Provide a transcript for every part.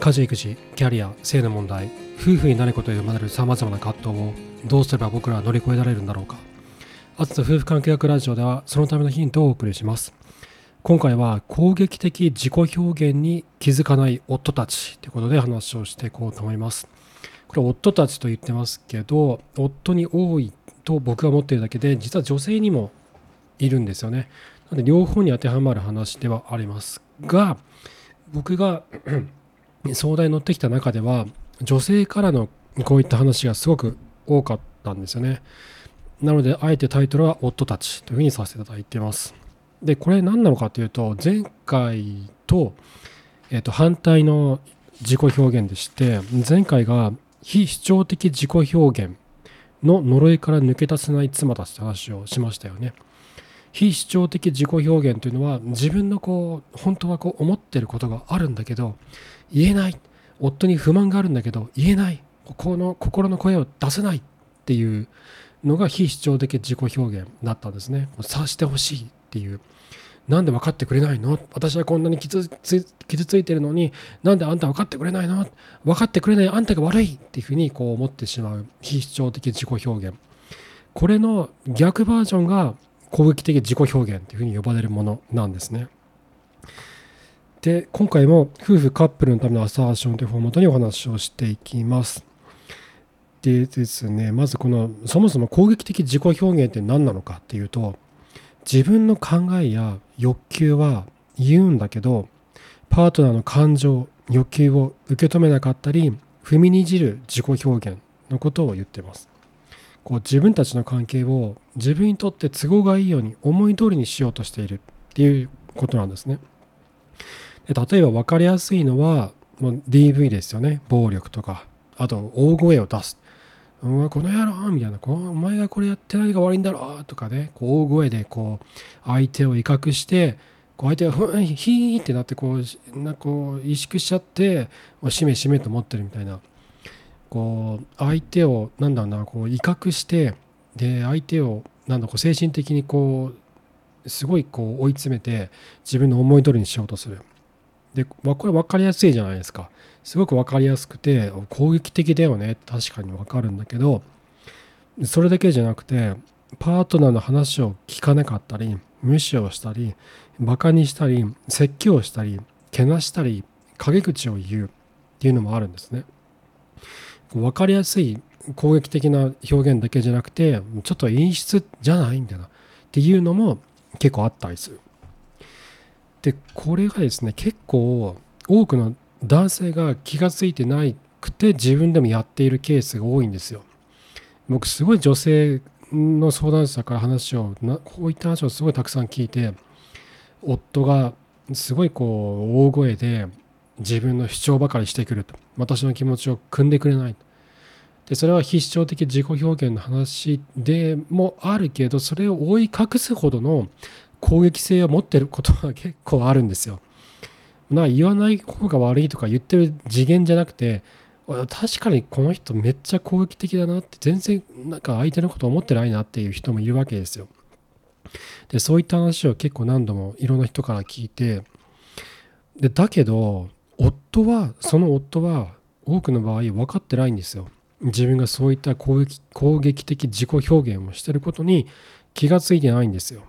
家事育児キャリア性の問題夫婦になることで生まれるさまざまな葛藤をどうすれば僕らは乗り越えられるんだろうか。あつと夫婦関係学ラジオではそのためのヒントをお送りします。今回は攻撃的自己表現に気づかない夫たちということで話をしていこうと思います。これ夫たちと言ってますけど夫に多いと僕が思っているだけで実は女性にもいるんですよね。なので両方に当てはまる話ではありますが僕が相談に乗ってきた中では女性からのこういった話がすごく多かったんですよね。なのであえてタイトルは「夫たち」というふうにさせていただいてます。でこれ何なのかというと前回と,、えー、と反対の自己表現でして前回が非主張的自己表現の呪いから抜け出せない妻たちって話をしましたよね。非主張的自己表現というのは自分のこう本当はこう思ってることがあるんだけど言えない。夫に不満があるんだけど言えない。この心の声を出せないっていうのが非主張的自己表現だったんですね。察してほしいっていう。なんで分かってくれないの？私はこんなに傷ついてるのになんであんた分かってくれないの？分かってくれないあんたが悪いっていうふうにこう思ってしまう非主張的自己表現。これの逆バージョンが攻撃的自己表現というふうに呼ばれるものなんですね。で今回も夫婦カップルのためのアサーションというフォーマットにお話をしていきます。でですねまずこのそもそも攻撃的自己表現って何なのかっていうと自分の考えや欲求は言うんだけどパートナーの感情欲求を受け止めなかったり踏みにじる自己表現のことを言ってます。こう自分たちの関係を自分にとって都合がいいように思い通りにしようとしているっていうことなんですね。で例えば分かりやすいのはもう DV ですよね。暴力とか。あと大声を出す。うわこの野郎みたいな。こお前がこれやってないが悪いんだろとかね。こう大声でこう相手を威嚇してこう相手がふんヒーってなってこうなこう萎縮しちゃってしめしめと思ってるみたいな。こう相手をなんだろうなこう威嚇してで相手をなんだこう精神的にこうすごいこう追い詰めて自分の思い通りにしようとする。でこれ分かりやすいじゃないですか。すごく分かりやすくて攻撃的だよね確かに分かるんだけどそれだけじゃなくてパートナーの話を聞かなかったり無視をしたりバカにしたり説教したりけなしたり陰口を言うっていうのもあるんですね。分かりやすい攻撃的な表現だけじゃなくてちょっと演出じゃないみたいなっていうのも結構あったりする。でこれがですね結構多くの男性が気が付いてなくて自分でもやっているケースが多いんですよ。僕すごい女性の相談者から話をこういった話をすごいたくさん聞いて夫がすごいこう大声で自分の主張ばかりしてくると私の気持ちを汲んでくれないでそれは非主張的自己表現の話でもあるけどそれを覆い隠すほどの攻撃性を持ってることが結構あるんですよ。な言わない方が悪いとか言ってる次元じゃなくて確かにこの人めっちゃ攻撃的だなって全然なんか相手のこと思ってないなっていう人もいるわけですよ。でそういった話を結構何度もいろんな人から聞いてでだけど夫はその夫は多くの場合分かってないんですよ。自分がそういった攻撃攻撃的自己表現をしてることに気がついてないんですよ。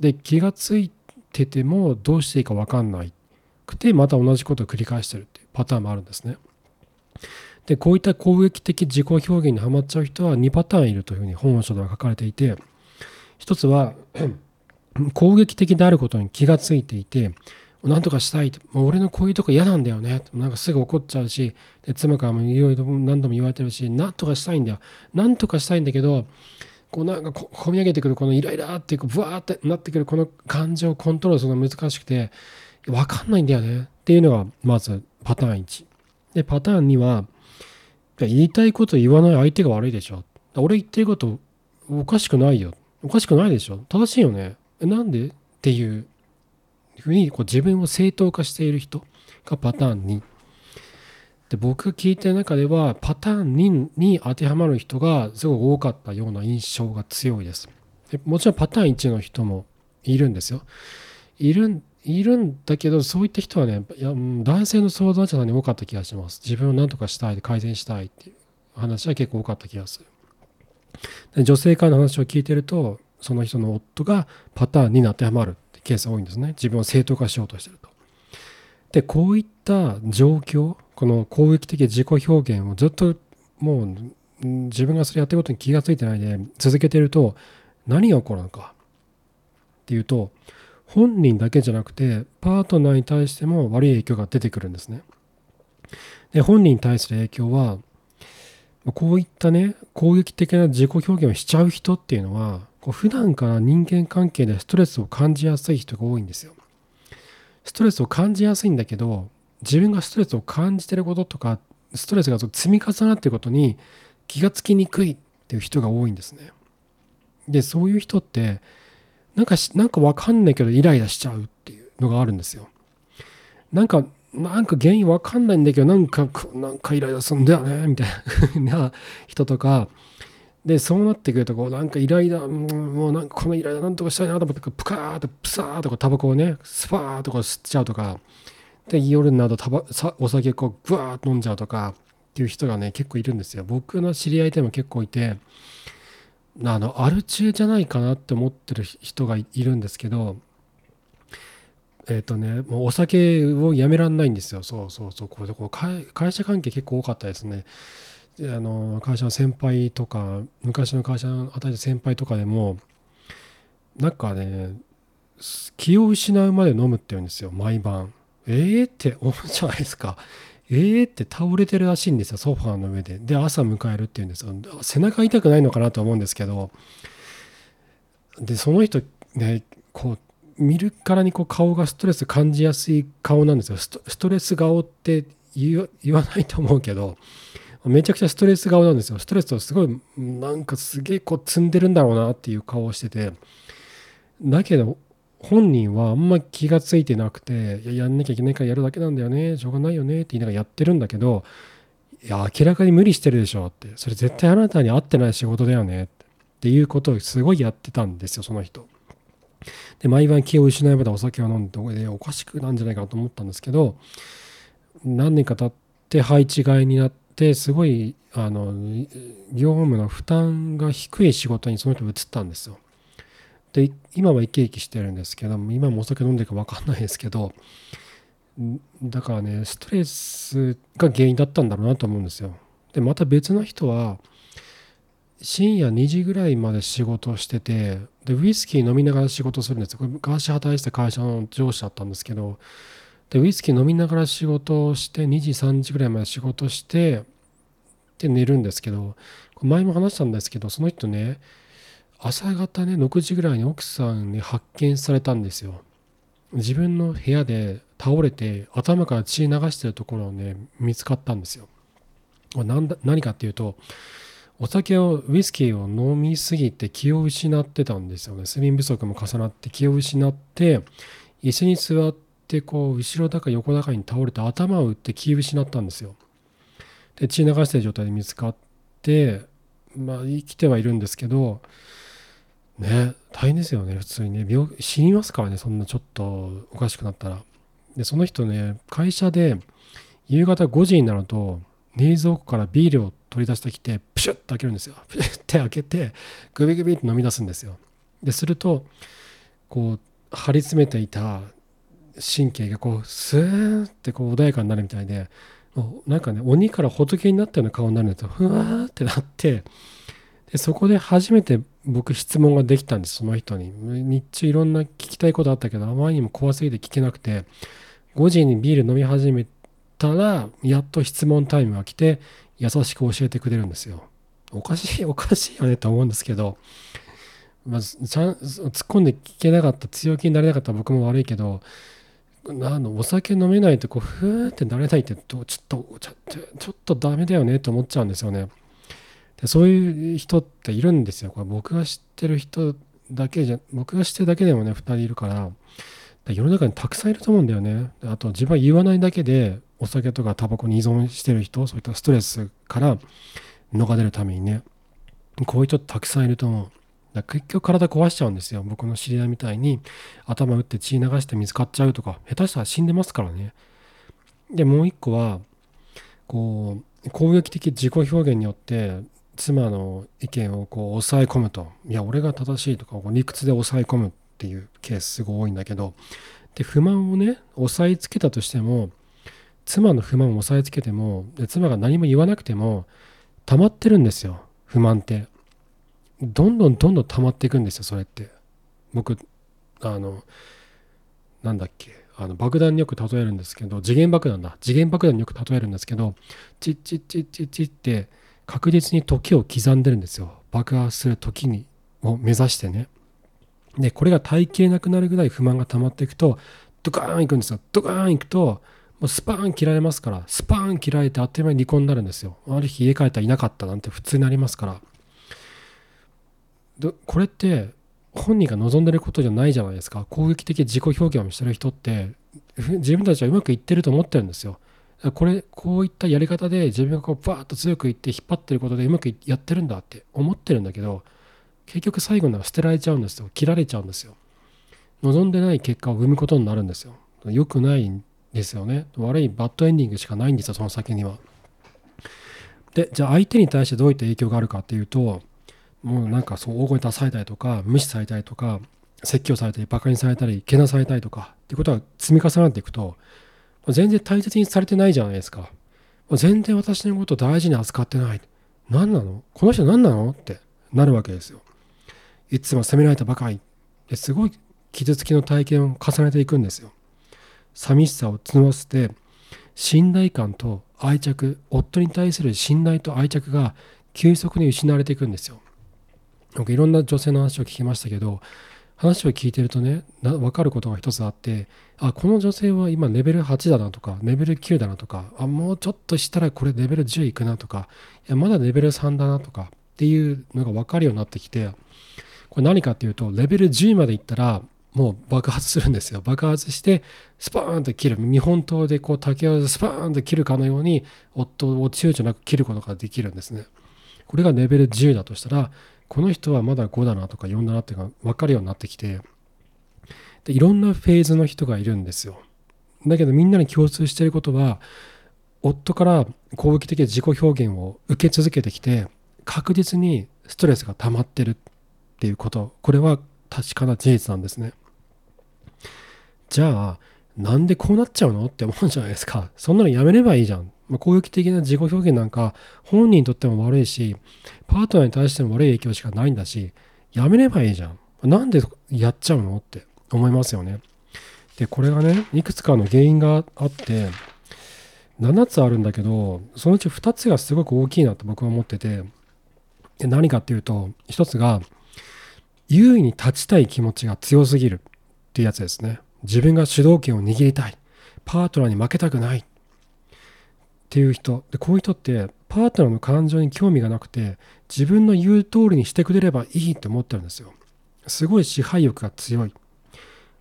で気がついててもどうしていいか分かんないくてまた同じことを繰り返してるっていうパターンもあるんですね。でこういった攻撃的自己表現にはまっちゃう人は2パターンいるというふうに本書では書かれていて一つは 攻撃的であることに気がついていてなんとかしたいもう俺のこういうとこ嫌なんだよねなんかすぐ怒っちゃうしで妻からもいろいろ何度も言われてるしなんとかしたいんだよ。なんとかしたいんだけどこうなんかこみ上げてくるこのイライラっていうブワーってなってくるこの感情をコントロールするのが難しくて分かんないんだよね。っていうのがまずパターン1でパターン2は言いたいこと言わない相手が悪いでしょ。俺言ってることおかしくないよ。おかしくないでしょ。正しいよね。なんで？っていうふうにこう自分を正当化している人がパターン2で僕が聞いてる中ではパターン2に当てはまる人がすごく多かったような印象が強いです。でもちろんパターン1の人もいるんですよ。いるいるんだけどそういった人はねいや男性の相談者さんに多かった気がします。自分を何とかしたい改善したいっていう話は結構多かった気がする。で女性からの話を聞いてるとその人の夫がパターンに当てはまるってケースが多いんですね自分を正当化しようとしてるとでこういった状況この攻撃的自己表現をずっともう自分がそれやってることに気が付いてないで続けてると何が起こるのかっていうと本人だけじゃなくてパートナーに対しても悪い影響が出てくるんですね。で本人に対する影響はこういったね攻撃的な自己表現をしちゃう人っていうのはこう普段から人間関係でストレスを感じやすい人が多いんですよ。ストレスを感じやすいんだけど自分がストレスを感じてることとかストレスが積み重なっていることに気がつきにくいっていう人が多いんですね。でそういう人ってなんかなんかわかんないけどイライラしちゃうっていうのがあるんですよ。なんかなんか原因わかんないんだけどなんかなんかイライラするんだよねみたいな 人とかでそうなってくるとこうなんかイライラもうなんかこのイライラなんとかしたいなと思ってプカーッとプサーとかタバコをねスパーッとか吸っちゃうとかで夜になるとタバお酒こうブワーッと飲んじゃうとかっていう人がね結構いるんですよ。僕の知り合いでも結構いてあのアル中じゃないかなって思ってる人がいるんですけどえっ、とねもうお酒をやめらんないんですよ。そうそうそう。これでこう会社関係結構多かったですね。あの会社の先輩とか昔の会社のあた先輩とかでもなんかね気を失うまで飲むって言うんですよ毎晩。ええー、って思うじゃないですか。ええー、って倒れてるらしいんですよソファーの上で。で朝迎えるっていうんですよ。背中痛くないのかなと思うんですけど。でその人ねこう見るからにこう顔がストレス感じやすい顔なんですよ。ストレス顔って言わないと思うけど。めちゃくちゃストレス顔なんですよ。ストレスをすごいなんかすげえこう積んでるんだろうなっていう顔をしてて。だけど本人はあんま気が付いてなくてややんなきゃいけないからやるだけなんだよねしょうがないよねって言いながらやってるんだけどいや明らかに無理してるでしょって。それ絶対あなたに合ってない仕事だよねって。いうことをすごいやってたんですよその人。で毎晩気を失いまでお酒を飲んでおかしくなんじゃないかと思ったんですけど何年か経って配置換えになってすごいあの業務の負担が低い仕事にその人移ったんですよ。で今は生き生きしてるんですけど今もお酒飲んでるか分かんないですけどだからねストレスが原因だったんだろうなと思うんですよ。でまた別の人は深夜2時ぐらいまで仕事しててでウイスキー飲みながら仕事するんですよ。これ昔働いてた会社の上司だったんですけどでウイスキー飲みながら仕事をして2時3時ぐらいまで仕事してで寝るんですけど前も話したんですけどその人ね朝方ね6時ぐらいに奥さんに発見されたんですよ。自分の部屋で倒れて頭から血流してるところをね見つかったんですよ。何だ何かっていうとお酒をウイスキーを飲みすぎて気を失ってたんですよね。睡眠不足も重なって気を失って椅子に座ってこう後ろ高横高に倒れて頭を打って気を失ったんですよ。で血流してる状態で見つかってまあ生きてはいるんですけどね大変ですよね普通にね。病死にますからねそんなちょっとおかしくなったら。でその人ね会社で夕方5時になると冷蔵庫からビールを取り出してきてプシュッと開けるんですよ。プシュッて開けてグビグビって飲み出すんですよ。でするとこう張り詰めていた神経がこうスーってこう穏やかになるみたいでもうなんかね鬼から仏になったような顔になるんですよふわーってなってでそこで初めて僕質問ができたんですその人に。日中いろんな聞きたいことあったけどあまりにも怖すぎて聞けなくて5時にビール飲み始めたらやっと質問タイムが来て優しく教えてくれるんですよ。おかしい おかしいよねと思うんですけどまずちゃん突っ込んで聞けなかった強気になれなかった僕も悪いけどあのお酒飲めないとこうふーってなれないってちょっとちょちょっとダメだよねと思っちゃうんですよね。でそういう人っているんですよ。これ僕が知ってる人だけじゃ、僕が知ってるだけでもね、2人いるから、世の中にたくさんいると思うんだよね。あと自分は言わないだけで、お酒とかタバコに依存してる人、そういったストレスから逃れるためにね、こういう人たくさんいると思う。だ結局体壊しちゃうんですよ。僕の知り合いみたいに頭打って血流して見つかっちゃうとか下手したら死んでますからね。でもう一個はこう攻撃的自己表現によって妻の意見をこう抑え込むと。いや俺が正しいとか理屈で抑え込むっていうケースすごい多いんだけど。で不満をね抑えつけたとしても妻の不満を抑えつけてもで妻が何も言わなくても溜まってるんですよ。不満って。どんどんどんどん溜まっていくんですよそれって。僕あのなんだっけあの爆弾によく例えるんですけど次元爆弾だ。次元爆弾によく例えるんですけどチッチッチッチッチッって確実に時を刻んでるんですよ。爆発する時にを目指してね。でこれが耐えきれなくなるぐらい不満が溜まっていくとドカーンいくんですよ。ドカーンいくともうスパーン切られますからスパーン切られてあっという間に離婚になるんですよ。ある日家帰ったらいなかったなんて普通になりますから。これって本人が望んでることじゃないじゃないですか。攻撃的自己表現をしてる人って自分たちはうまくいってると思ってるんですよ。これこういったやり方で自分がこうバーッと強くいって引っ張ってることでうまくやってるんだって思ってるんだけど結局最後には捨てられちゃうんですよ。切られちゃうんですよ。望んでない結果を生むことになるんですよ。良くないんですよね。悪いバッドエンディングしかないんですよその先には。でじゃあ相手に対してどういった影響があるかっていうともうなんかそう大声出されたりとか無視されたりとか説教されたりバカにされたりけなされたりとかっていうことが積み重なっていくと全然大切にされてないじゃないですか。全然私のこと大事に扱ってない。何なの？この人何なの？ってなるわけですよ。いつも責められたばかり。ですごい傷つきの体験を重ねていくんですよ。寂しさを募らせて信頼感と愛着夫に対する信頼と愛着が急速に失われていくんですよ。僕いろんな女性の話を聞きましたけど話を聞いてるとね分かることが一つあってあこの女性は今レベル8だなとかレベル9だなとかあもうちょっとしたらこれレベル10いくなとかいやまだレベル3だなとかっていうのが分かるようになってきてこれ何かっていうとレベル10までいったらもう爆発するんですよ。爆発してスパーンと切る。日本刀でこう竹をスパーンと切るかのように夫を躊躇なく切ることができるんですね。これがレベル10だとしたらこの人はまだ5だなとか4だなっていうのが分かるようになってきてでいろんなフェーズの人がいるんですよ。だけどみんなに共通していることは夫から攻撃的自己表現を受け続けてきて確実にストレスが溜まってるっていうこと。これは確かな事実なんですね。じゃあなんでこうなっちゃうのって思うじゃないですか。そんなのやめればいいじゃん。まあ、攻撃的な自己表現なんか本人にとっても悪いしパートナーに対しても悪い影響しかないんだしやめればいいじゃん。なんでやっちゃうのって思いますよね。でこれがねいくつかの原因があって7つあるんだけどそのうち2つがすごく大きいなと僕は思ってて何かっていうと1つが優位に立ちたい気持ちが強すぎるっていうやつですね。自分が主導権を握りたい。パートナーに負けたくない。っていう人。でこういう人ってパートナーの感情に興味がなくて自分の言う通りにしてくれればいいって思ってるんですよ。すごい支配欲が強い。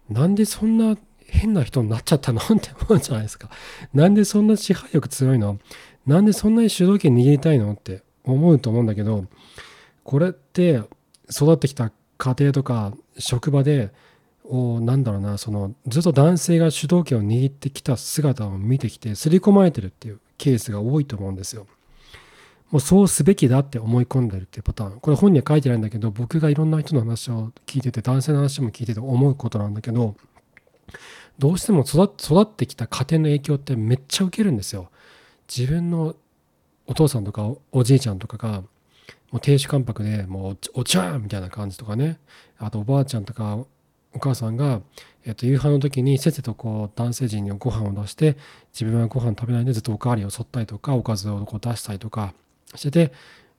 なんでそんな変な人になっちゃったの？って思うじゃないですか。なんでそんな支配欲強いの？なんでそんなに主導権握りたいの？って思うと思うんだけどこれって育ってきた家庭とか職場でなんだろうなそのずっと男性が主導権を握ってきた姿を見てきて刷り込まれてるっていうケースが多いと思うんですよ。もうそうすべきだって思い込んでるっていうパターン。これ本には書いてないんだけど、僕がいろんな人の話を聞いてて、男性の話も聞いてて思うことなんだけど、どうしても育ってきた家庭の影響ってめっちゃ受けるんですよ。自分のお父さんとかおじいちゃんとかが、もう亭主関白でもうお茶みたいな感じとかね、あとおばあちゃんとかお母さんが、えっと、夕飯の時にせっせとこう男性陣にご飯を出して自分はご飯食べないでずっとおかわりをそったりとかおかずをこう出したりとかしてて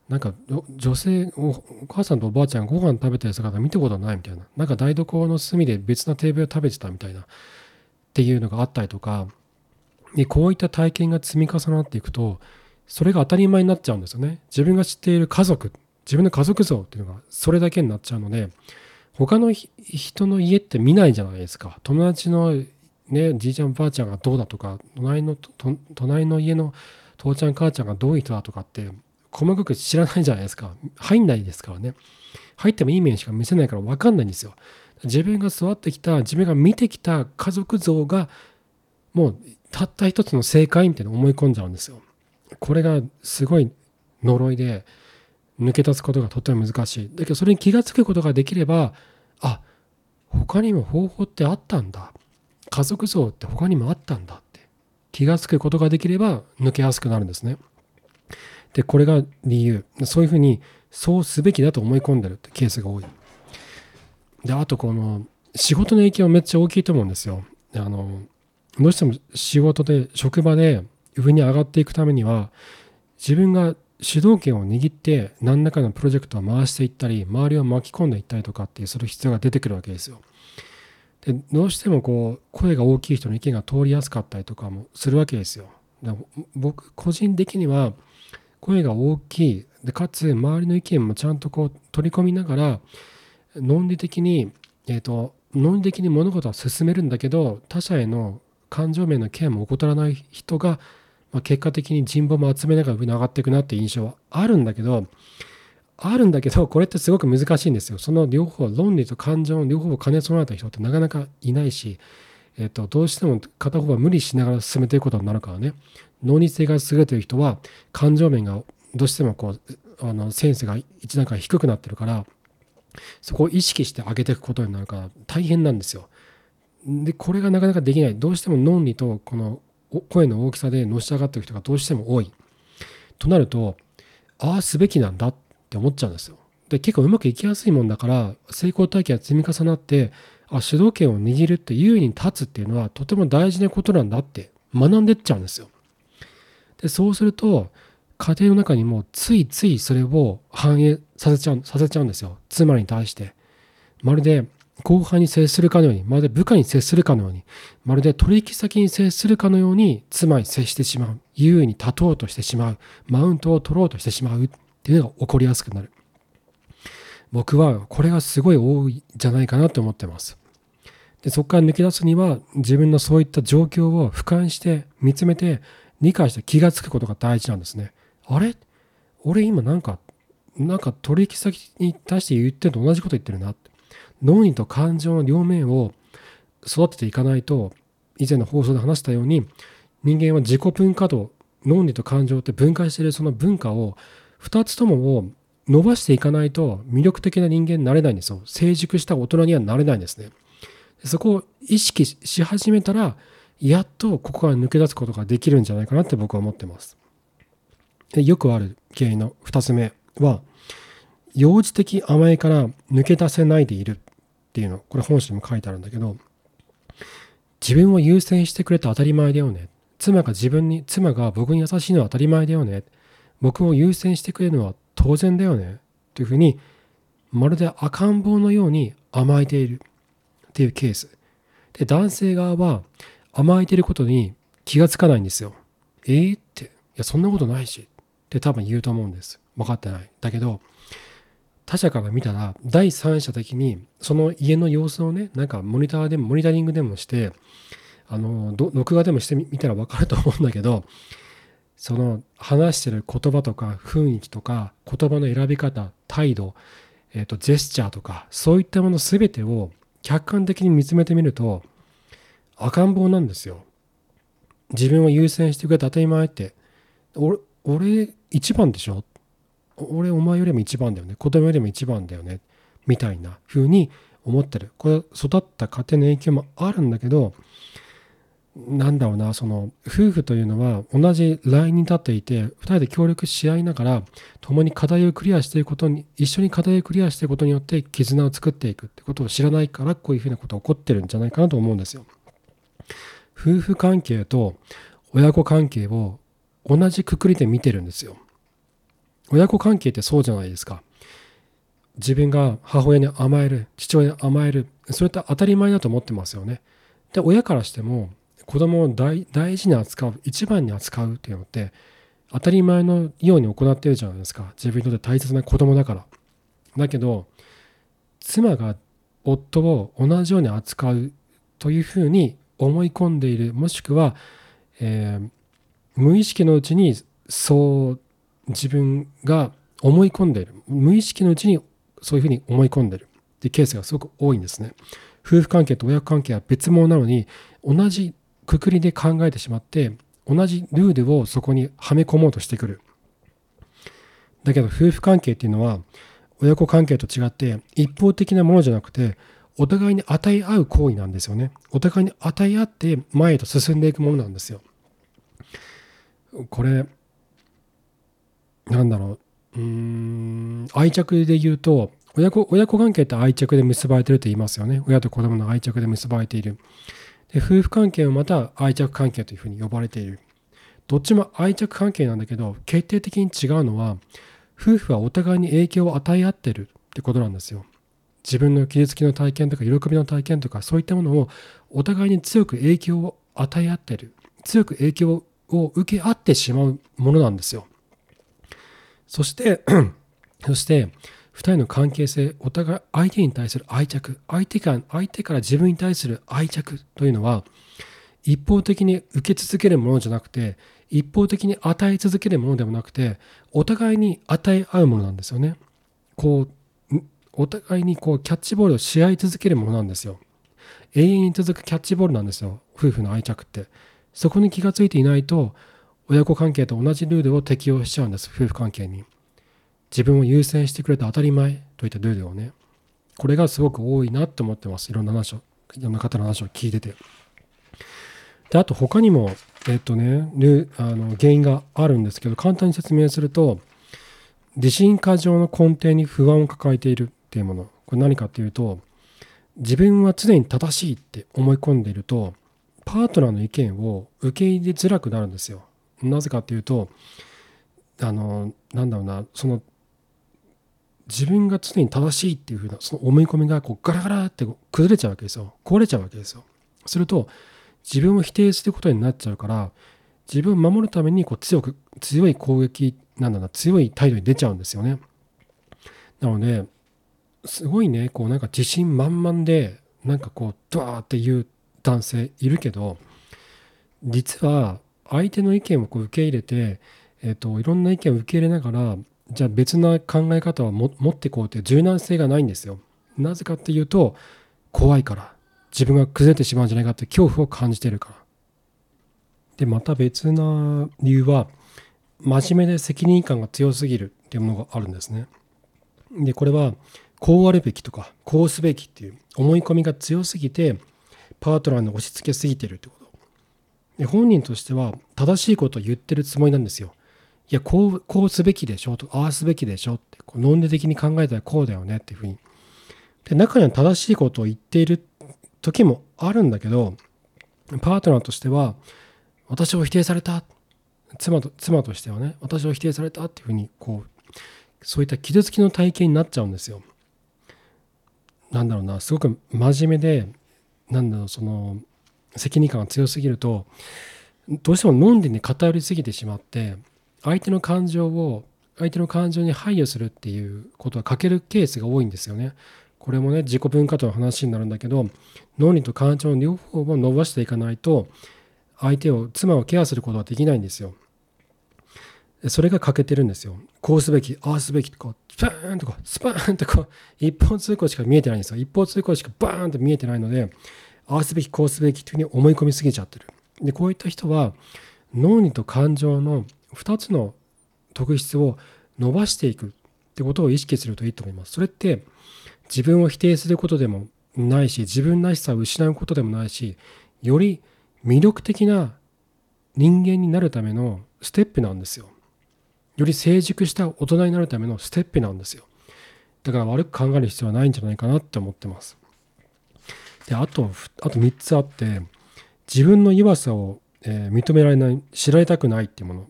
なんか女性お母さんとおばあちゃんご飯食べてる姿見たことないみたいな。なんか台所の隅で別なテーブルを食べてたみたいなっていうのがあったりとか。でこういった体験が積み重なっていくとそれが当たり前になっちゃうんですよね。自分が知っている家族自分の家族像っていうのがそれだけになっちゃうので他の人の家って見ないじゃないですか友達のねじいちゃんばあちゃんがどうだとか隣の隣の家の父ちゃん母ちゃんがどういう人だとかって細かく知らないじゃないですか入んないですからね入ってもいい面しか見せないから分かんないんですよ。自分が育ってきた自分が見てきた家族像がもうたった一つの正解みたいな思い込んじゃうんですよ。これがすごい呪いで抜け出すことがとっても難しい。だけどそれに気が付くことができればあ他にも方法ってあったんだ家族像って他にもあったんだって気が付くことができれば抜けやすくなるんですね。でこれが理由そういうふうにそうすべきだと思い込んでるってケースが多い。であとこの仕事の影響めっちゃ大きいと思うんですよ。あのどうしても仕事で職場で上に上がっていくためには自分が主導権を握って何らかのプロジェクトを回していったり周りを巻き込んでいったりとかっていうする必要が出てくるわけですよ。でどうしてもこう声が大きい人の意見が通りやすかったりとかもするわけですよ。で僕個人的には声が大きいでかつ周りの意見もちゃんとこう取り込みながら論理的に、えーと、論理的に物事は進めるんだけど他者への感情面のケアも怠らない人が、まあ、結果的に人望も集めながら上に上がっていくなっていう印象はあるんだけどあるんだけどこれってすごく難しいんですよ。その両方論理と感情の両方を兼ね備えた人ってなかなかいないし、えーと、どうしても片方は無理しながら進めていくことになるからね能率性が優れてる人は感情面がどうしてもこうあのセンスが一段階低くなってるからそこを意識して上げていくことになるから大変なんですよ。でこれがなかなかできないどうしても論理とこの声の大きさでのし上がってる人がどうしても多い。となるとああすべきなんだって思っちゃうんですよ。で結構うまくいきやすいもんだから成功体験が積み重なってあ主導権を握るって優位に立つっていうのはとても大事なことなんだって学んでっちゃうんですよ。でそうすると家庭の中にもついついそれを反映させちゃうさせちゃうんですよ妻に対してまるで後輩に接するかのようにまるで部下に接するかのようにまるで取引先に接するかのように妻に接してしまう。優位に立とうとしてしまう。マウントを取ろうとしてしまうっていうのが起こりやすくなる。僕はこれがすごい多いんじゃないかなと思ってます。でそこから抜け出すには自分のそういった状況を俯瞰して見つめて理解して気が付くことが大事なんですね。あれ？俺今なんか、なんか取引先に対して言ってると同じこと言ってるな。脳にと感情の両面を育てていかないと、以前の放送で話したように、人間は自己分化度、脳にと感情って分解しているその文化を2つともを伸ばしていかないと魅力的な人間になれないんですよ。成熟した大人にはなれないんですね。そこを意識し始めたら、やっとここから抜け出すことができるんじゃないかなって僕は思ってます。でよくある原因の2つ目は幼児的甘えから抜け出せないでいるっていうのこれ本誌にも書いてあるんだけど自分を優先してくれて当たり前だよね。妻が自分に妻が僕に優しいのは当たり前だよね。僕を優先してくれるのは当然だよね。というふうにまるで赤ん坊のように甘えている。っていうケース。で男性側は甘えてることに気がつかないんですよ。えー、って、いや、そんなことないし。って多分言うと思うんです。分かってない。だけど、他者から見たら、第三者的に、その家の様子をね、なんかモニターでも、モニタリングでもして、あの、録画でもしてみたら分かると思うんだけど、その話してる言葉とか雰囲気とか言葉の選び方態度、えー、とジェスチャーとかそういったもの全てを客観的に見つめてみると赤ん坊なんですよ。自分を優先してくれて当たり前って。俺、俺一番でしょ俺お前よりも一番だよね。子供よりも一番だよね。みたいな風に思ってる。これ育った家庭の影響もあるんだけど、なんだろうな、その夫婦というのは同じラインに立っていて、2人で協力し合いながら、共に課題をクリアしていくことに、一緒に課題をクリアしていくことによって絆を作っていくってことを知らないから、こういうふうなことが起こってるんじゃないかなと思うんですよ。夫婦関係と親子関係を同じくくりで見てるんですよ。親子関係ってそうじゃないですか。自分が母親に甘える、父親に甘える、それって当たり前だと思ってますよね。で、親からしても子供を大事に扱う、一番に扱うっていうのって当たり前のように行ってるじゃないですか。自分にとって大切な子供だから。だけど、妻が夫を同じように扱うというふうに思い込んでいるもしくは、えー、無意識のうちにそう自分が思い込んでいる無意識のうちにそういうふうに思い込んでいるっていうケースがすごく多いんですね。夫婦関係と親子関係は別物なのに同じくくりで考えてしまって同じルールをそこにはめ込もうとしてくる。だけど夫婦関係っていうのは親子関係と違って一方的なものじゃなくてお互いに与え合う行為なんですよね。お互いに与え合って前へと進んでいくものなんですよ。これなんだろううん愛着で言うと親子親子関係って愛着で結ばれてると言いますよね。親と子供の愛着で結ばれている。で夫婦関係もまた愛着関係というふうに呼ばれている。どっちも愛着関係なんだけど決定的に違うのは夫婦はお互いに影響を与え合ってるってことなんですよ。自分の傷つきの体験とか喜びの体験とかそういったものをお互いに強く影響を与え合ってる強く影響を受け合ってしまうものなんですよ。そして そして2人の関係性お互い相手に対する愛着相手から相手から自分に対する愛着というのは一方的に受け続けるものじゃなくて一方的に与え続けるものでもなくてお互いに与え合うものなんですよね。こうお互いにこうキャッチボールをし合い続けるものなんですよ。永遠に続くキャッチボールなんですよ夫婦の愛着って。そこに気がついていないと親子関係と同じルールを適用しちゃうんです。夫婦関係に。自分を優先してくれて当たり前といったルールをね。これがすごく多いなって思ってます。いろんな話をいろんな方の話を聞いてて。であと他にもえっとねあの原因があるんですけど簡単に説明すると自信過剰の根底に不安を抱えているっていうもの。これ何かっていうと自分は常に正しいって思い込んでいるとパートナーの意見を受け入れづらくなるんですよ。なぜかっていうとあのなんだろうなその自分が常に正しいっていうふうなその思い込みがこうガラガラって崩れちゃうわけですよ。壊れちゃうわけですよ。すると自分を否定することになっちゃうから自分を守るためにこう強く強い攻撃なんだな強い態度に出ちゃうんですよね。なのですごいねこうなんか自信満々でなんかこうドワーっていう男性いるけど実は相手の意見をこう受け入れて、えーと、といろんな意見を受け入れながらじゃあ別な考え方を持っていこうという柔軟性がないんですよ。なぜかっていうと怖いから自分が崩れてしまうんじゃないかって恐怖を感じてるから。でまた別な理由は真面目で責任感が強すぎるっていうものがあるんですね。でこれはこうあるべきとかこうすべきっていう思い込みが強すぎてパートナーに押し付けすぎてるってこと。で本人としては正しいことを言ってるつもりなんですよ。いやこうこうすべきでしょとああすべきでしょってこう論理的に考えたらこうだよねっていうふうにで中には正しいことを言っている時もあるんだけどパートナーとしては私を否定された妻と妻としてはね私を否定されたっていうふうにこうそういった傷つきの体験になっちゃうんですよ。なんだろうなすごく真面目でなんだろうその責任感が強すぎるとどうしても論理に偏りすぎてしまって相手の感情を相手の感情に配慮するっていうことは欠けるケースが多いんですよね。これもね自己文化との話になるんだけど脳理と感情の両方を伸ばしていかないと相手を妻をケアすることはできないんですよ。それが欠けてるんですよ。こうすべき、ああすべきこう、スパーンとこう、スパーンとこう、一方通行しか見えてないんですよ。一方通行しかバーンと見えてないので、ああすべき、こうすべきというふうに思い込みすぎちゃってる。で、こういった人は、脳理と感情の2つの特質を伸ばしていくってことを意識するといいと思います。それって自分を否定することでもないし自分らしさを失うことでもないしより魅力的な人間になるためのステップなんですよ。より成熟した大人になるためのステップなんですよ。だから悪く考える必要はないんじゃないかなって思ってます。であとあと3つあって自分の弱さを、えー、認められない知られたくないっていうもの。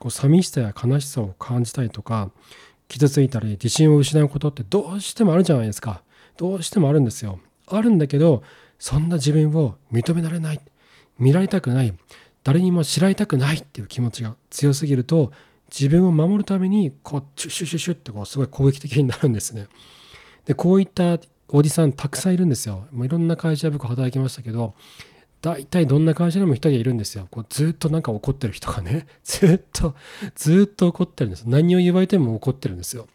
こう寂しさや悲しさを感じたりとか傷ついたり自信を失うことってどうしてもあるじゃないですか。どうしてもあるんですよ。あるんだけどそんな自分を認められない。見られたくない。誰にも知られたくないっていう気持ちが強すぎると自分を守るためにこうシュシュシュシュってこうすごい攻撃的になるんですね。でこういったおじさんたくさんいるんですよもういろんな会社で僕働きましたけど大体どんな会社でも一人いるんですよ。こうずっとなんか怒ってる人がね、ずっと、ずっと怒ってるんです。何を言われても怒ってるんですよ。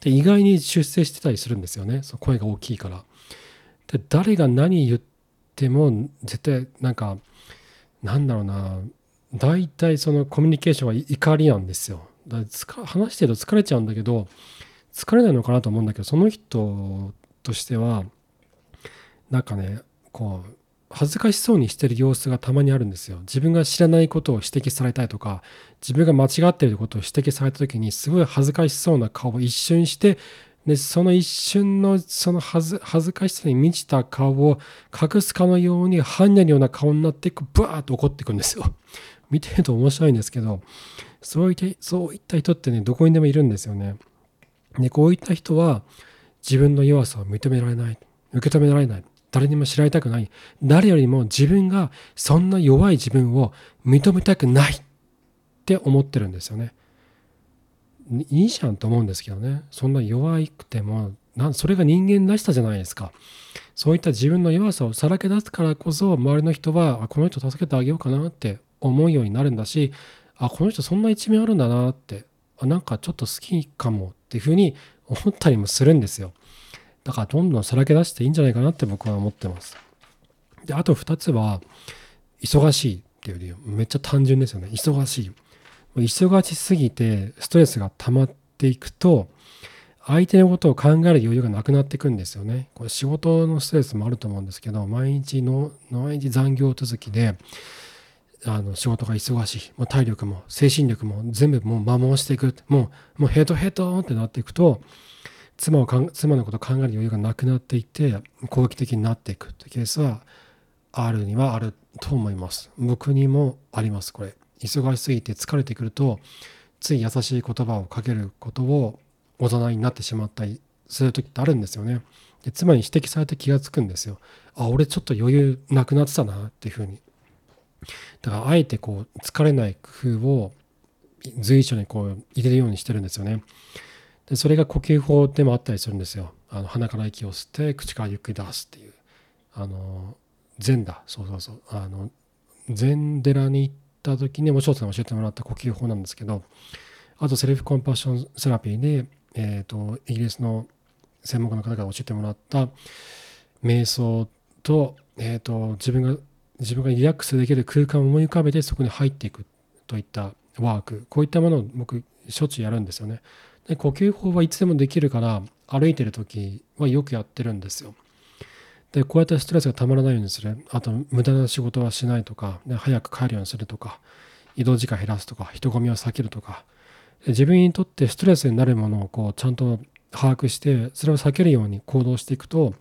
で意外に出世してたりするんですよねその声が大きいからで誰が何言っても絶対なんかなんだろうな大体そのコミュニケーションは怒りなんですよだ話してると疲れちゃうんだけど疲れないのかなと思うんだけどその人としてはなんかねこう恥ずかしそうにしてる様子がたまにあるんですよ。自分が知らないことを指摘されたりとか自分が間違っていることを指摘された時にすごい恥ずかしそうな顔を一瞬してでその一瞬のその恥ず恥ずかしさに満ちた顔を隠すかのように般若のような顔になっていくブワーッと怒っていくんですよ。見てると面白いんですけどそういったそういった人ってねどこにでもいるんですよね。でこういった人は自分の弱さを認められない。受け止められない。誰にも知られたくない。誰よりも自分がそんな弱い自分を認めたくないって思ってるんですよね。いいじゃんと思うんですけどね。そんな弱くてもなそれが人間らしさじゃないですか。そういった自分の弱さをさらけ出すからこそ周りの人はあこの人助けてあげようかなって思うようになるんだしあこの人そんな一面あるんだなってあなんかちょっと好きかもっていうふうに思ったりもするんですよ。だからどんどんさらけ出していいんじゃないかなって僕は思ってます。で、あと2つは、忙しいっていう理由。めっちゃ単純ですよね。忙しい。忙しすぎてストレスが溜まっていくと、相手のことを考える余裕がなくなっていくんですよね。これ仕事のストレスもあると思うんですけど、毎日の、毎日残業続きで、あの仕事が忙しい。もう体力も精神力も全部もう摩耗していく。もう、もうヘトヘトってなっていくと、妻を妻のことを考える余裕がなくなっていって攻撃的になっていくというケースはあるにはあると思います僕にもありますこれ忙しすぎて疲れてくるとつい優しい言葉をかけることをおざなりになってしまったりする時ってあるんですよねで妻に指摘されて気がつくんですよあ俺ちょっと余裕なくなってたなっていうふうにだからあえてこう疲れない工夫を随所にこう入れるようにしてるんですよね。でそれが呼吸法でもあったりするんですよ。あの鼻から息を吸って口からゆっくり出すっていう。あの禅だ。そうそうそう。あの禅寺に行った時にも翔さん教えてもらった呼吸法なんですけどあとセルフコンパッションセラピーで、えーと、イギリスの専門家の方から教えてもらった瞑想と,、えーと自分が自分がリラックスできる空間を思い浮かべてそこに入っていくといったワークこういったものを僕しょっちゅうやるんですよね。で呼吸法はいつでもできるから歩いてる時はよくやってるんですよ。でこうやってストレスがたまらないようにするあと無駄な仕事はしないとか、ね、早く帰るようにするとか移動時間減らすとか人混みを避けるとか自分にとってストレスになるものをこうちゃんと把握してそれを避けるように行動していくと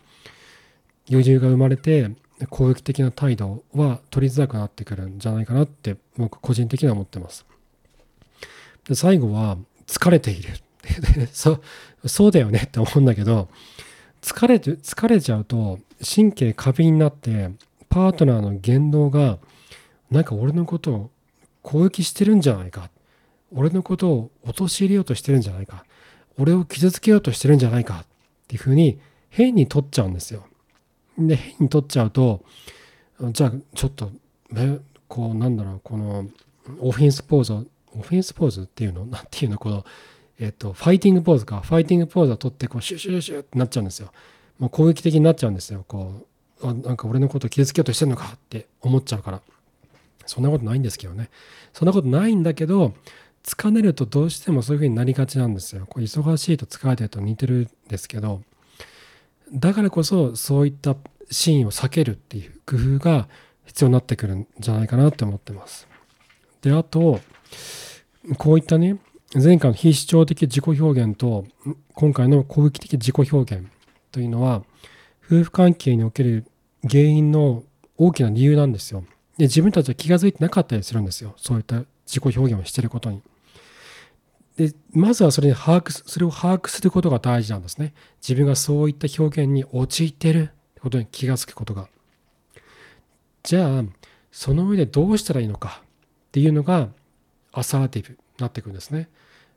余裕が生まれて攻撃的な態度は取りづらくなってくるんじゃないかなって僕個人的には思ってます。で最後は疲れている そそうだよねって思うんだけど疲れて疲れちゃうと神経過敏になってパートナーの言動がなんか俺のことを攻撃してるんじゃないか俺のことを陥れようとしてるんじゃないか俺を傷つけようとしてるんじゃないかっていうふうに変に取っちゃうんですよ。で変に取っちゃうとじゃあちょっとこうなんだろうこのオフェンスポーズオフェンスポーズっていうの？なんていうの？このえっと、ファイティングポーズか、ファイティングポーズを取って、こう、シュシュシュってなっちゃうんですよ。もう攻撃的になっちゃうんですよ。こう、あなんか俺のこと傷つけようとしてんのか？って思っちゃうから。そんなことないんですけどね。そんなことないんだけど、疲れるとどうしてもそういう風になりがちなんですよ。こう忙しいと疲れてると似てるんですけど、だからこそそういったシーンを避けるっていう工夫が必要になってくるんじゃないかなって思ってます。で、あと、こういったね、前回の非主張的自己表現と今回の攻撃的自己表現というのは夫婦関係における原因の大きな理由なんですよ。で自分たちは気が付いてなかったりするんですよ。そういった自己表現をしてることに。でまずはそれに把握それを把握することが大事なんですね。自分がそういった表現に陥っていることに気が付くことが。じゃあその上でどうしたらいいのかっていうのがアサーティブになっていくんですね。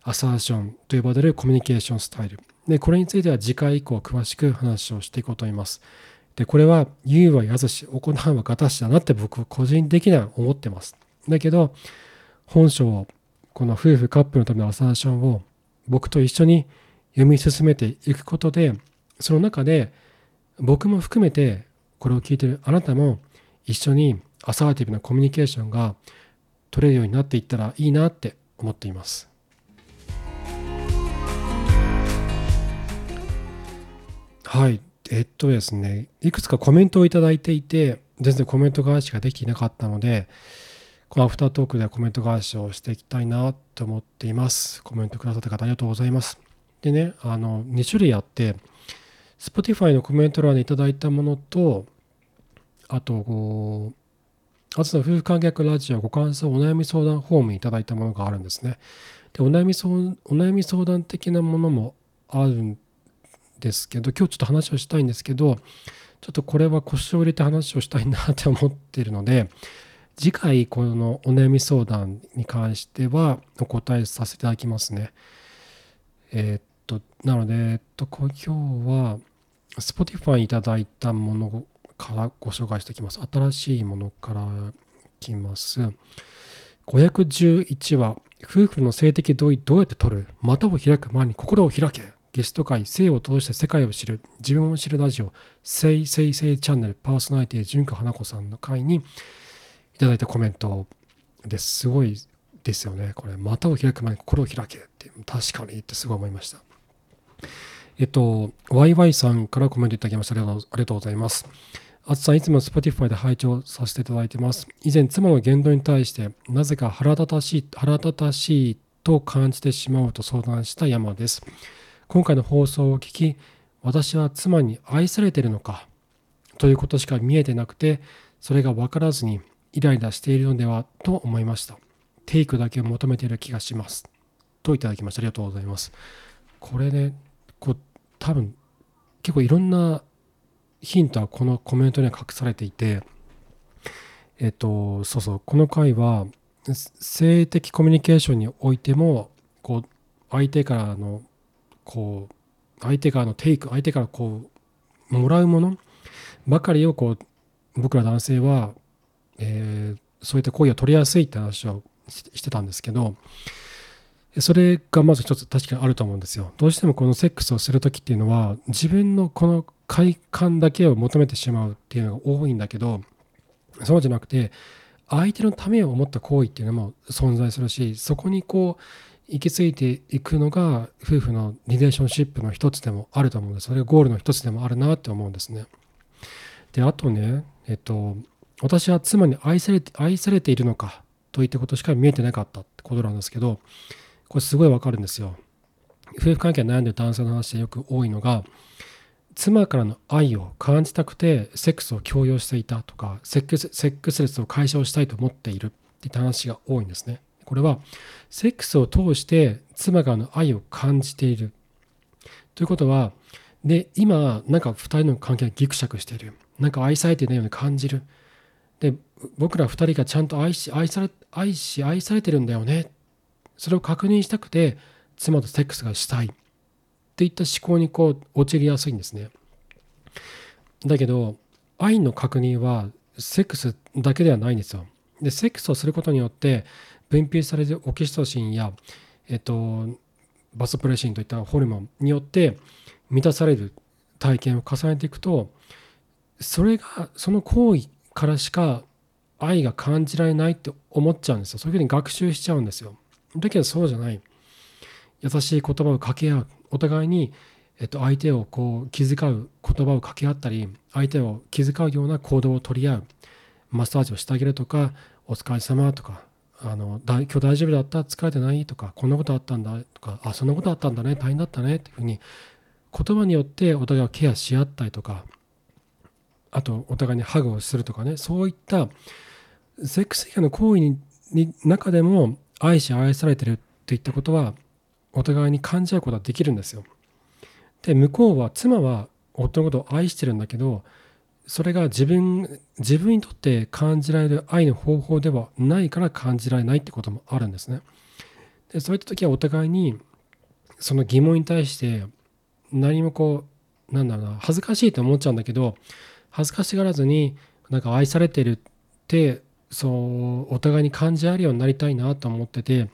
アサーションと呼ばれるコミュニケーションスタイル。で、これについては次回以降詳しく話をしていこうと思います。で、これは言うはやずし、行うはがたしだなって僕は個人的には思ってます。だけど、本書を、この夫婦カップルのためのアサーションを僕と一緒に読み進めていくことでその中で僕も含めてこれを聞いてるあなたも一緒にアサーティブなコミュニケーションが取れるようになっていったらいいなって思っています。はい。えっとですね、いくつかコメントをいただいていて、全然コメント返しができなかったので、このアフタートークではコメント返しをしていきたいなと思っています。コメントくださった方ありがとうございます。でね、あの、2種類あって、Spotify のコメント欄にいただいたものと、あと、こう、あつの夫婦関係ラジオご感想お悩み相談フォームにいただいたものがあるんですね。でお悩み相お悩み相談的なものもあるんですけど今日ちょっと話をしたいんですけどちょっとこれは腰を入れて話をしたいなって思っているので次回このお悩み相談に関してはお答えさせていただきますね。えー、っとなので、えっと、今日は Spotify いただいたものからご紹介していきます。新しいものからいきます。511話夫婦の性的同意どうやって取る？股を開く前に心を開けゲスト会、性を通して世界を知る、自分を知るラジオ、性性性チャンネルパーソナリティ、純香花子さんの会にいただいたコメントですごいですよね。これ、股を開く前に心を開けって、確かにってすごい思いました。えっと、YY さんからコメントいただきました。ありがとうございます。あつさん、いつも Spotify で拝聴させていただいてます。以前、妻の言動に対して、なぜか腹立たしい、腹立たしいと感じてしまうと相談した山です。今回の放送を聞き私は妻に愛されているのかということしか見えてなくてそれが分からずにイライラしているのではと思いました。テイクだけを求めている気がします。といただきましたありがとうございます。これねこう多分結構いろんなヒントはこのコメントには隠されていてえっとそうそうこの回は性的コミュニケーションにおいてもこう相手からのこう相手からのテイク相手からこうもらうものばかりをこう僕ら男性は、えー、そういった行為を取りやすいって話をしてたんですけどそれがまず一つ確かにあると思うんですよ。どうしてもこのセックスをする時っていうのは自分のこの快感だけを求めてしまうっていうのが多いんだけどそうじゃなくて相手のためを思った行為っていうのも存在するしそこにこう行き着いていくのが夫婦のリレーションシップの一つでもあると思うんです。それがゴールの一つでもあるなって思うんですね。で、あとね、えっと、私は妻に愛されて愛されているのかといったことしか見えてなかったってことなんですけど、これすごいわかるんですよ。夫婦関係悩んでる男性の話でよく多いのが、妻からの愛を感じたくてセックスを強要していたとかセックスセックスレスを解消したいと思っているっていった話が多いんですね。これはセックスを通して妻がの愛を感じているということはで今なんか2人の関係がギクシャクしているなんか愛されていないように感じるで僕ら2人がちゃんと愛し愛され愛し愛されてるんだよね。それを確認したくて妻とセックスがしたい。っていった思考にこう陥りやすいんですね。だけど愛の確認はセックスだけではないんですよ。でセックスをすることによって分泌されるオキシトシンや、えっと、バソプレシンといったホルモンによって満たされる体験を重ねていくとそれがその行為からしか愛が感じられないって思っちゃうんですよ。そういうふうに学習しちゃうんですよ。だけどそうじゃない。優しい言葉を掛け合う。お互いに、えっと、相手をこう気遣う言葉を掛け合ったり相手を気遣うような行動を取り合う。マッサージをしてあげるとかお疲れ様とかあの今日大丈夫だった？疲れてない？とかこんなことあったんだ？とかあそんなことあったんだね。大変だったね。っていうふうに言葉によってお互いをケアし合ったりとかあとお互いにハグをするとかねそういったセックス以外の行為に中でも愛し愛されてるっていったことはお互いに感じ合うことができるんですよ。で向こうは妻は夫のことを愛してるんだけどそれが自分自分にとって感じられる愛の方法ではないから感じられないってこともあるんですね。でそういった時はお互いにその疑問に対して何もこうなんだろうな恥ずかしいと思っちゃうんだけど恥ずかしがらずになんか愛されてるってそうお互いに感じ合えるようになりたいなと思ってて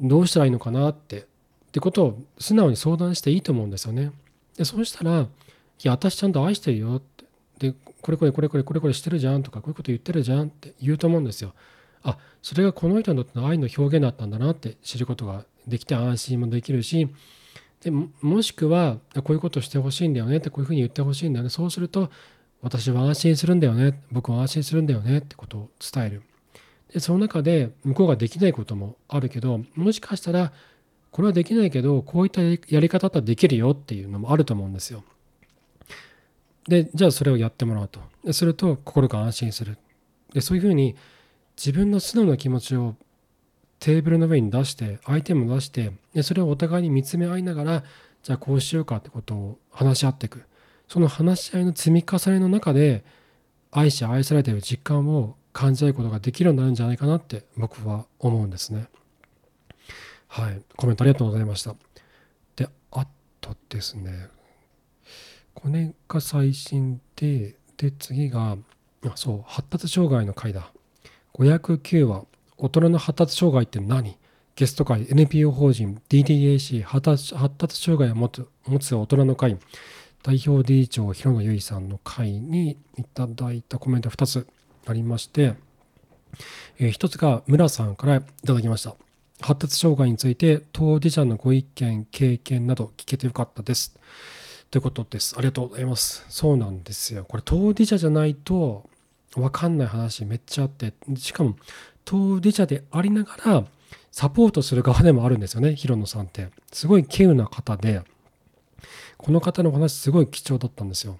どうしたらいいのかなってってことを素直に相談していいと思うんですよね。でそうしたら「いや私ちゃんと愛してるよ」ってでこれこれこれこれこれこれしてるじゃんとかこういうこと言ってるじゃんって言うと思うんですよ。あそれがこの人にとっての愛の表現だったんだなって知ることができて安心もできるしでもしくはこういうことしてほしいんだよねってこういうふうに言ってほしいんだよねそうすると私は安心するんだよね。僕は安心するんだよね。ってことを伝える。でその中で向こうができないこともあるけどもしかしたらこれはできないけどこういったやり方だったらできるよっていうのもあると思うんですよ。でじゃあそれをやってもらうと。すると心が安心する。でそういうふうに自分の素直な気持ちをテーブルの上に出して相手も出してでそれをお互いに見つめ合いながらじゃあこうしようかってことを話し合っていく。その話し合いの積み重ねの中で愛し愛されている実感を感じ合うことができるようになるんじゃないかなって僕は思うんですね。はい。コメントありがとうございました。であとですね。これが最新でで次があそう発達障害の回だ。509話大人の発達障害って何？ゲスト会 NPO 法人 DDAC 発達障害を持つ持つ大人の会。代表理事長広野由衣さんの会にいただいたコメント2つありまして、え、1つが村さんからいただきました。発達障害について当事者のご意見経験など聞けてよかったです。ということです。ありがとうございます。そうなんですよ。これ当事者じゃないと分かんない話めっちゃあってしかも当事者でありながらサポートする側でもあるんですよね。広野さんって。すごい稀有な方で。この方の話すごい貴重だったんですよ。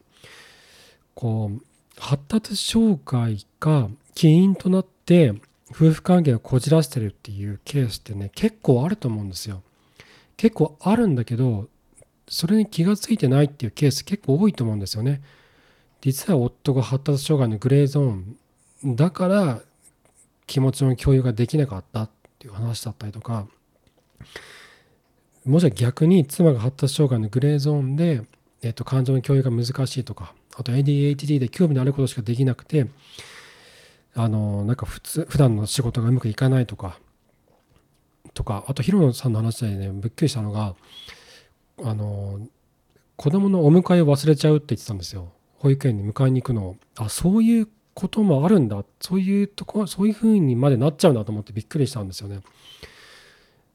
こう発達障害が起因となって夫婦関係をこじらせてるっていうケースってね結構あると思うんですよ。結構あるんだけどそれに気が付いてないっていうケース結構多いと思うんですよね。実は夫が発達障害のグレーゾーンだから気持ちの共有ができなかったっていう話だったりとか。もしは逆に妻が発達障害のグレーゾーンで、えー、と感情の共有が難しいとかあと ADHD で興味のあることしかできなくてあのなんか普通普段の仕事がうまくいかないとかとかあと広野さんの話でねびっくりしたのがあの子供のお迎えを忘れちゃうって言ってたんですよ。保育園に迎えに行くのを。あそういうこともあるんだ。そういうとこそういう風にまでなっちゃうんだと思ってびっくりしたんですよね。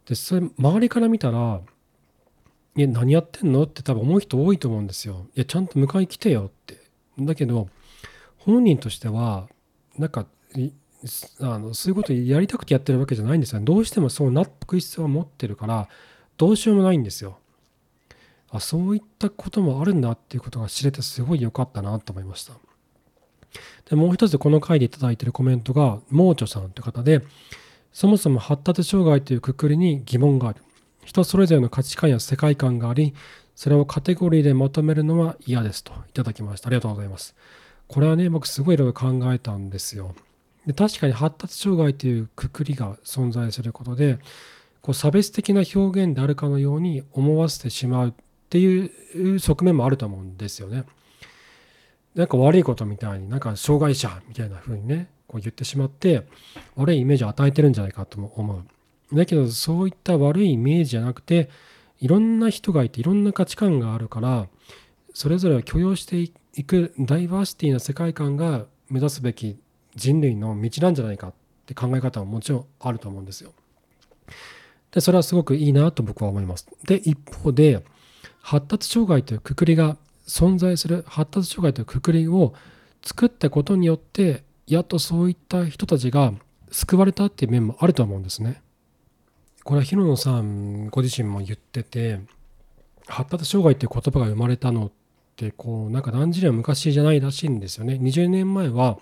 でそれ周りから見たら「いや何やってんの?」って多分思う人多いと思うんですよ。いやちゃんと迎え来てよって。だけど本人としてはなんかあのそういうことやりたくてやってるわけじゃないんですよ。どうしてもそうなってく必要は持ってるからどうしようもないんですよ。あそういったこともあるんだっていうことが知れてすごい良かったなと思いました。でもう一つこの回でいただいてるコメントがモーチョさんという方でそもそも発達障害というくくりに疑問がある。人それぞれの価値観や世界観がありそれをカテゴリーでまとめるのは嫌ですといただきました。ありがとうございます。これはね僕すごいいろいろ考えたんですよ。で確かに発達障害というくくりが存在することでこう差別的な表現であるかのように思わせてしまうっていう側面もあると思うんですよね。なんか悪いことみたいになんか障害者みたいな風にねこう言ってしまって悪いイメージを与えてるんじゃないかと思うだけどそういった悪いイメージじゃなくていろんな人がいていろんな価値観があるからそれぞれを許容していくダイバーシティな世界観が目指すべき人類の道なんじゃないかって考え方はもちろんあると思うんですよ。でそれはすごくいいなと僕は思います。で一方で発達障害というくくりが存在する発達障害というくくりを作ったことによってやっとそういった人たちが救われたっていう面もあると思うんですね。これは広野さんご自身も言ってて発達障害っていう言葉が生まれたのってこうなんか何十年昔じゃないらしいんですよね。20年前は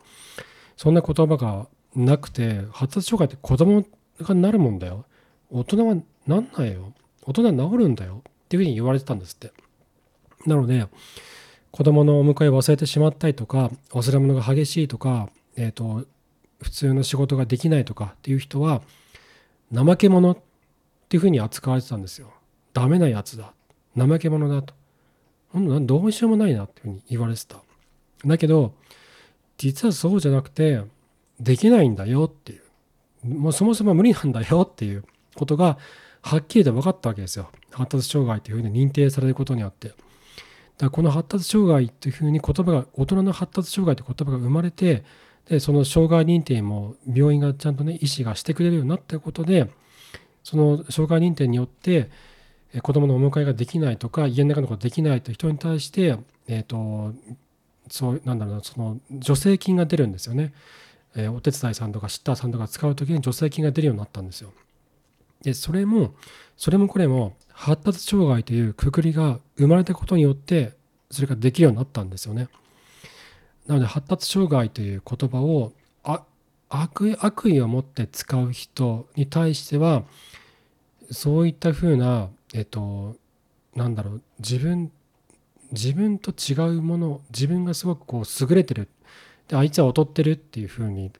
そんな言葉がなくて発達障害って子供がなるもんだよ。大人はなんないよ。大人は治るんだよっていうふうに言われてたんですって。なので子供のお迎えを忘れてしまったりとか忘れ物が激しいとか、えーと、普通の仕事ができないとかっていう人は怠け者っていうふうに扱われてたんですよ。ダメなやつだ。怠け者だと。どうしようもないなっていうふうに言われてた。だけど実はそうじゃなくてできないんだよっていうもうそもそも無理なんだよっていうことがはっきりと分かったわけですよ発達障害というふうに認定されることによってだからこの発達障害というふうに言葉が大人の発達障害という言葉が生まれてでその障害認定も病院がちゃんとね医師がしてくれるようになったことでその障害認定によって子供のお迎えができないとか家の中のことできないという人に対してえっ、ー、とそうなんだろうなその助成金が出るんですよね、えー、お手伝いさんとかシッターさんとか使う時に助成金が出るようになったんですよ。でそれもそれもこれも発達障害というくくりが生まれたことによってそれができるようになったんですよね。なので発達障害という言葉を悪悪意を持って使う人に対してはそういったふうなえっとなんだろう自分自分と違うもの自分がすごくこう優れてるであいつは劣ってるっていうふうに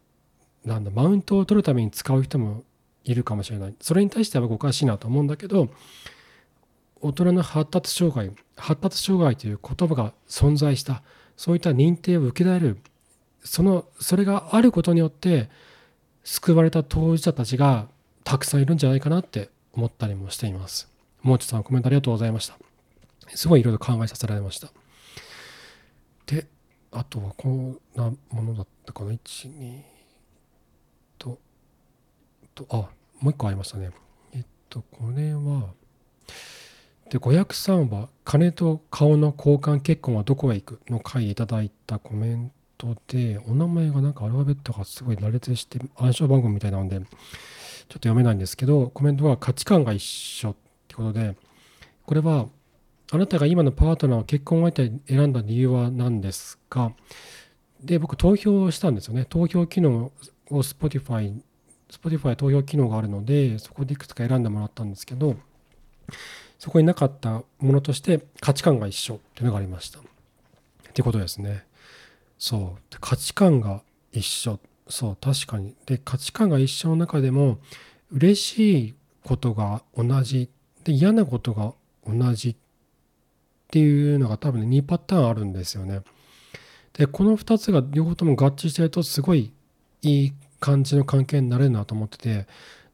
なんだマウントを取るために使う人もいるかもしれない。それに対してはおかしいなと思うんだけど大人の発達障害発達障害という言葉が存在した。そういった認定を受けられるそのそれがあることによって救われた当事者たちがたくさんいるんじゃないかなって思ったりもしています。もうちさんコメントありがとうございました。すごいいろいろ考えさせられました。で、あとはこんなものだったかな。1、2と、と、あ、もう一個ありましたね。えっと、これは、で、503は、金と顔の交換結婚はどこへ行くの回いただいたコメントで、お名前がなんかアルファベットがすごい羅列して、暗証番号みたいなので、ちょっと読めないんですけど、コメントは価値観が一緒ってことで、これは、あなたが今のパートナーを結婚相手に選んだ理由は何ですか？で、僕投票したんですよね。投票機能を Spotify、Spotify 投票機能があるので、そこでいくつか選んでもらったんですけど、そこになかったものとして価値観が一緒っていうのがありました。っていうことですね。そう。価値観が一緒。そう、確かに。で、価値観が一緒の中でも、嬉しいことが同じ。で、嫌なことが同じっていうのが多分ね、2パターンあるんですよね。で、この2つが両方とも合致してると、すごいいい感じの関係になれるなと思ってて、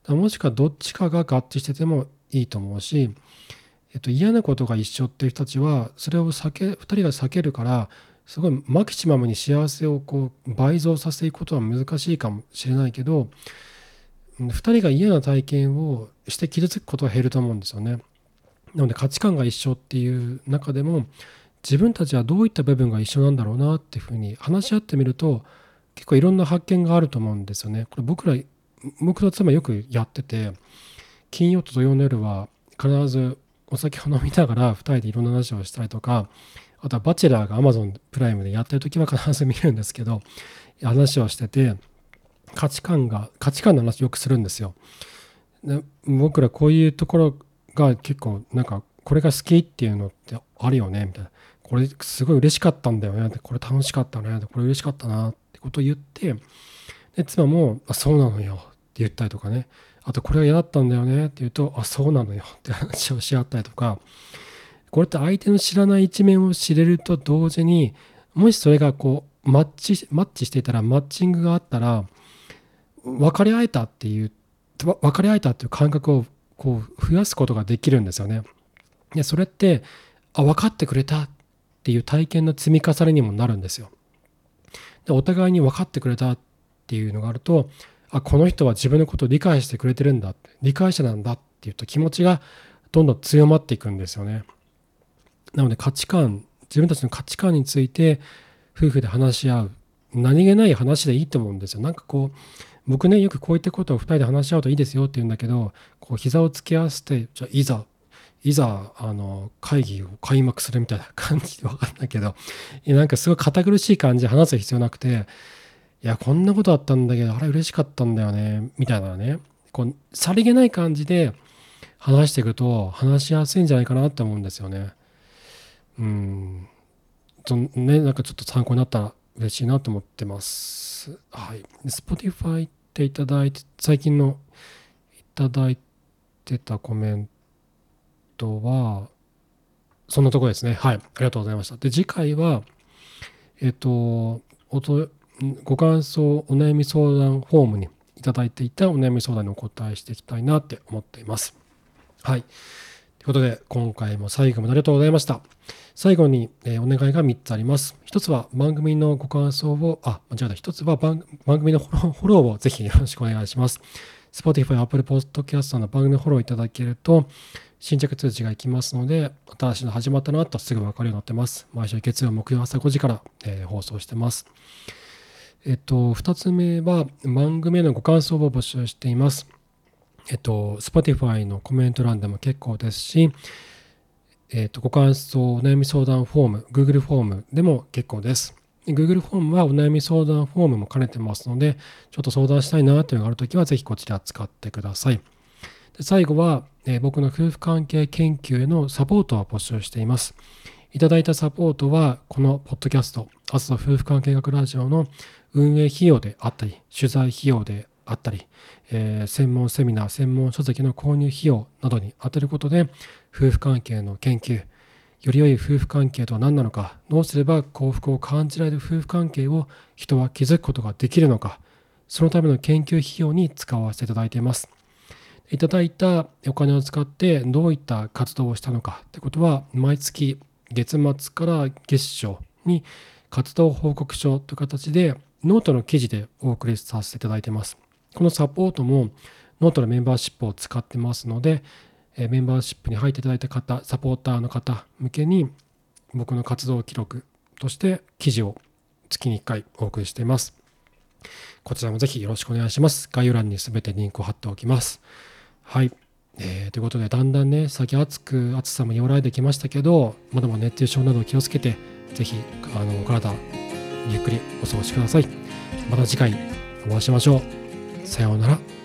もしくはどっちかが合致しててもいいと思うし、えっと、嫌なことが一緒っていう人たちはそれを避け2人が避けるからすごいマキシマムに幸せをこう倍増させていくことは難しいかもしれないけど2人が嫌な体験をして傷つくことは減ると思うんですよね。なので価値観が一緒っていう中でも自分たちはどういった部分が一緒なんだろうなっていうふうに話し合ってみると結構いろんな発見があると思うんですよね。これ僕ら僕と妻よくやってて金曜と土曜の夜は必ずお酒を飲みながら2人でいろんな話をしたりとかあとはバチェラーが Amazon プライムでやってる時は必ず見るんですけど話をしてて価値観が価値観の話よくするんですよ。で僕らこういうところが結構なんかこれが好きっていうのってあるよねみたいなこれすごい嬉しかったんだよねこれ楽しかったねこれ嬉しかったなってことを言ってで妻もあそうなのよって言ったりとかねあとこれが嫌だったんだよねって言うと、あ、そうなのよって話をし合ったりとか、これって相手の知らない一面を知れると同時に、もしそれがこう、マッチ、マッチしていたら、マッチングがあったら、分かり合えたっていう、分かり合えたっていう感覚をこう増やすことができるんですよね。で、それって、あ、分かってくれたっていう体験の積み重ねにもなるんですよ。で、お互いに分かってくれたっていうのがあると、あこの人は自分のことを理解してくれてるんだ理解者なんだっていうと気持ちがどんどん強まっていくんですよね。なので価値観自分たちの価値観について夫婦で話し合う何気ない話でいいと思うんですよ。なんかこう僕ねよくこういったことを2人で話し合うといいですよって言うんだけどこう膝を突き合わせてじゃあいざいざあの会議を開幕するみたいな感じで分かんないけどなんかすごい堅苦しい感じで話す必要なくていや、こんなことあったんだけど、あれ嬉しかったんだよね、みたいなね、こう、さりげない感じで話していくと、話しやすいんじゃないかなって思うんですよね。うん。とね、なんかちょっと参考になったら嬉しいなと思ってます。はい。Spotify っていただいて、最近のいただいてたコメントは、そんなとこですね。はい。ありがとうございました。で、次回は、えっ、と、ご感想、お悩み相談フォームにいただいていたお悩み相談にお答えしていきたいなって思っています。はい。ということで、今回も最後までありがとうございました。最後に、え、お願いが3つあります。1つは番組のご感想を、あ、間違えた。1つは番組のフォローをぜひよろしくお願いします。Spotify、Apple Podcast の番組フォローいただけると、新着通知がいきますので、新しいの始まったなとすぐ分かるようになってます。毎週月曜、木曜朝5時から、え、放送してます。えっと、2つ目は番組へのご感想を募集しています。えっと、Spotify のコメント欄でも結構ですし、えっと、ご感想、お悩み相談フォーム、Google フォームでも結構です。Google フォームはお悩み相談フォームも兼ねてますので、ちょっと相談したいなというのがあるときは、ぜひこちら使ってください。で最後は、えー、僕の夫婦関係研究へのサポートを募集しています。いただいたサポートは、このポッドキャスト、アス夫婦関係学ラジオの運営費用であったり、取材費用であったり、えー、専門セミナー、専門書籍の購入費用などに充てることで、夫婦関係の研究、より良い夫婦関係とは何なのか、どうすれば幸福を感じられる夫婦関係を人は気づくことができるのか、そのための研究費用に使わせていただいています。いただいたお金を使ってどういった活動をしたのかってことは、毎月月末から月初に活動報告書という形でノートの記事でお送りさせていただいてます。このサポートもノートのメンバーシップを使ってますので、メンバーシップに入っていただいた方、サポーターの方向けに僕の活動記録として記事を月に1回お送りしています。こちらもぜひよろしくお願いします。概要欄に全てリンクを貼っておきます。はい。えー、ということで、だんだんね、先暑く、暑さも和らいできましたけど、まだまだ熱中症など気をつけて、ぜひ、あの、お体、ゆっくりお過ごしください。また次回お会いしましょう。さようなら。